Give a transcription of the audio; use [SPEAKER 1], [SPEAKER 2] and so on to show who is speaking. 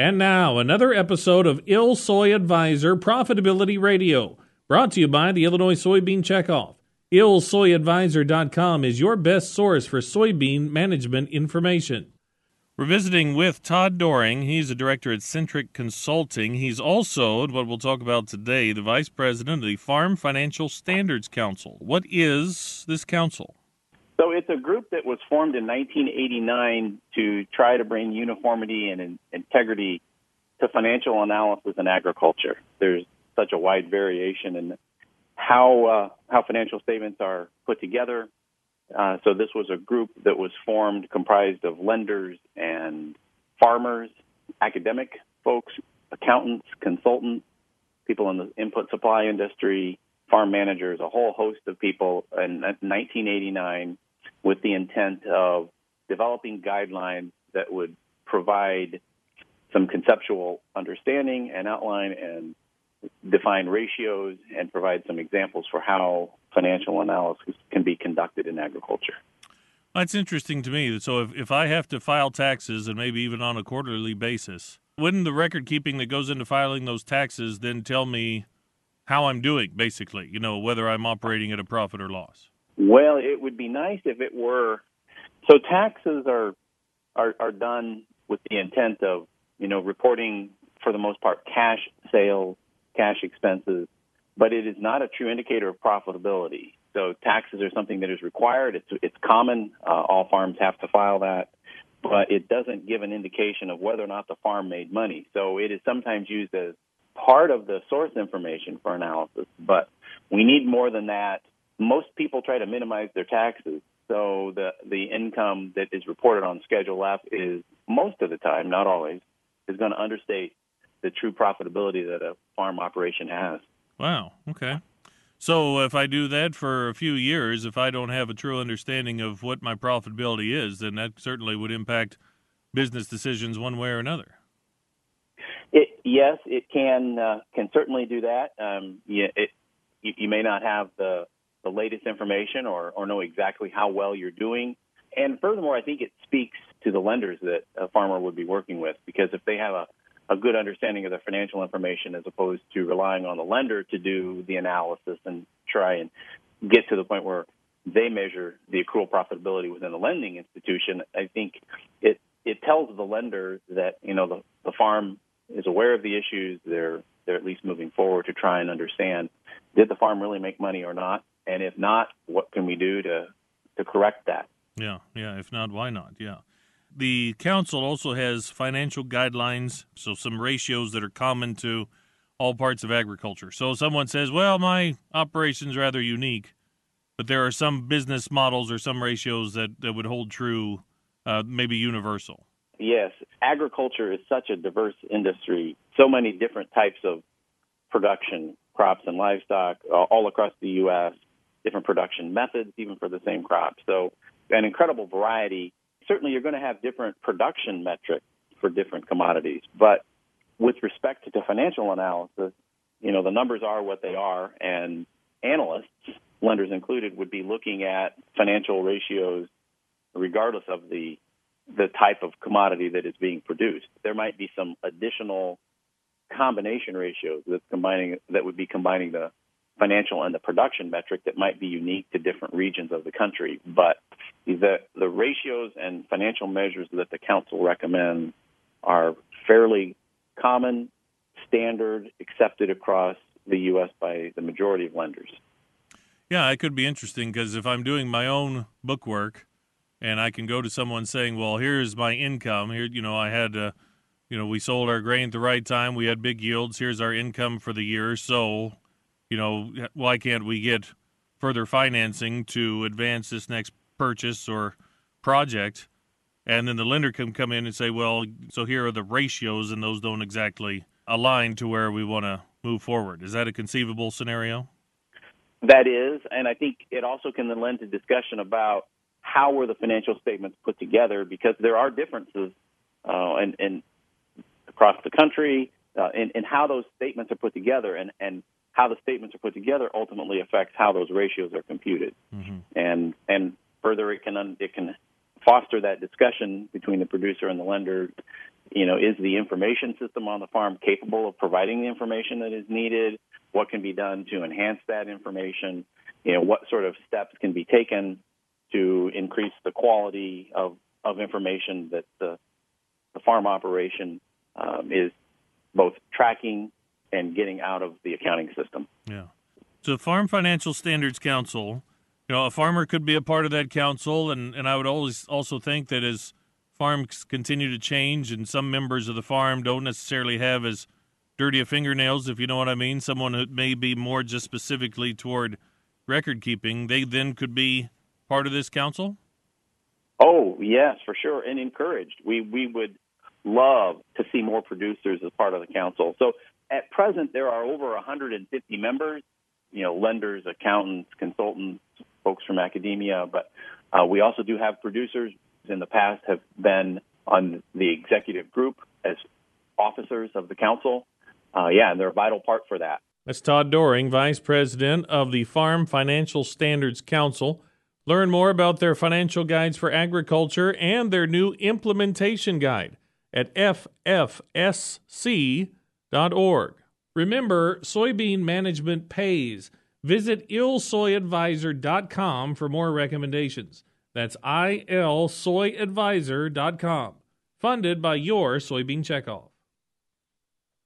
[SPEAKER 1] And now, another episode of Ill Soy Advisor Profitability Radio, brought to you by the Illinois Soybean Checkoff. IllSoyAdvisor.com is your best source for soybean management information. We're visiting with Todd Doehring. He's a director at Centrec Consulting. He's also, what we'll talk about today, the vice president of the Farm Financial Standards Council. What is this council?
[SPEAKER 2] So it's a group that was formed in 1989 to try to bring uniformity and integrity to financial analysis in agriculture. There's such a wide variation in how uh, how financial statements are put together. Uh, so this was a group that was formed, comprised of lenders and farmers, academic folks, accountants, consultants, people in the input supply industry, farm managers, a whole host of people in 1989 with the intent of developing guidelines that would provide some conceptual understanding and outline and define ratios and provide some examples for how financial analysis can be conducted in agriculture.
[SPEAKER 1] That's interesting to me. So, if, if I have to file taxes and maybe even on a quarterly basis, wouldn't the record keeping that goes into filing those taxes then tell me how I'm doing, basically? You know, whether I'm operating at a profit or loss?
[SPEAKER 2] Well, it would be nice if it were. So taxes are are, are done with the intent of you know reporting for the most part cash sales, cash expenses, but it is not a true indicator of profitability. So taxes are something that is required. It's it's common. Uh, all farms have to file that, but it doesn't give an indication of whether or not the farm made money. So it is sometimes used as part of the source information for analysis, but we need more than that most people try to minimize their taxes. So the the income that is reported on Schedule F is most of the time, not always, is going to understate the true profitability that a farm operation has.
[SPEAKER 1] Wow. Okay. So if I do that for a few years, if I don't have a true understanding of what my profitability is, then that certainly would impact business decisions one way or another.
[SPEAKER 2] It, yes, it can uh, can certainly do that. Um, yeah, it, you, you may not have the the latest information or, or know exactly how well you're doing. And furthermore, I think it speaks to the lenders that a farmer would be working with because if they have a, a good understanding of their financial information as opposed to relying on the lender to do the analysis and try and get to the point where they measure the accrual profitability within the lending institution, I think it it tells the lender that you know the, the farm is aware of the issues. They're they're at least moving forward to try and understand did the farm really make money or not, and if not, what can we do to to correct that?
[SPEAKER 1] Yeah, yeah. If not, why not? Yeah. The council also has financial guidelines, so some ratios that are common to all parts of agriculture. So someone says, "Well, my operation's rather unique, but there are some business models or some ratios that, that would hold true, uh, maybe universal."
[SPEAKER 2] Yes, agriculture is such a diverse industry. So many different types of production, crops and livestock, all across the U.S different production methods, even for the same crop. So, an incredible variety. Certainly, you're going to have different production metrics for different commodities, but with respect to financial analysis, you know, the numbers are what they are, and analysts, lenders included, would be looking at financial ratios regardless of the the type of commodity that is being produced. There might be some additional combination ratios that combining that would be combining the financial and the production metric that might be unique to different regions of the country. But the, the ratios and financial measures that the council recommends are fairly common, standard, accepted across the U.S. by the majority of lenders.
[SPEAKER 1] Yeah, it could be interesting because if I'm doing my own bookwork and I can go to someone saying, well, here's my income. Here, you know, I had, uh, you know, we sold our grain at the right time. We had big yields. Here's our income for the year. So you know, why can't we get further financing to advance this next purchase or project? And then the lender can come in and say, well, so here are the ratios, and those don't exactly align to where we want to move forward. Is that a conceivable scenario?
[SPEAKER 2] That is, and I think it also can then lend to discussion about how were the financial statements put together because there are differences uh, in across the country uh, in, in how those statements are put together, and, and how the statements are put together ultimately affects how those ratios are computed. Mm-hmm. And and further, it can it can foster that discussion between the producer and the lender You know, is the information system on the farm capable of providing the information that is needed? What can be done to enhance that information? You know, what sort of steps can be taken to increase the quality of, of information that the, the farm operation um, is both tracking and getting out of the accounting system.
[SPEAKER 1] Yeah. So, Farm Financial Standards Council, you know, a farmer could be a part of that council, and, and I would always also think that as farms continue to change, and some members of the farm don't necessarily have as dirty a fingernails, if you know what I mean. Someone who may be more just specifically toward record keeping, they then could be part of this council.
[SPEAKER 2] Oh yes, for sure, and encouraged. We we would love to see more producers as part of the council. So at present, there are over 150 members. You know, lenders, accountants, consultants, folks from academia, but uh, we also do have producers in the past have been on the executive group as officers of the council. Uh, yeah, and they're a vital part for that.
[SPEAKER 1] That's Todd Doehring, Vice President of the Farm Financial Standards Council. Learn more about their financial guides for agriculture and their new implementation guide at Remember, soybean management pays. Visit ilsoyadvisor.com for more recommendations. That's ilsoyadvisor.com. Funded by your soybean checkoff.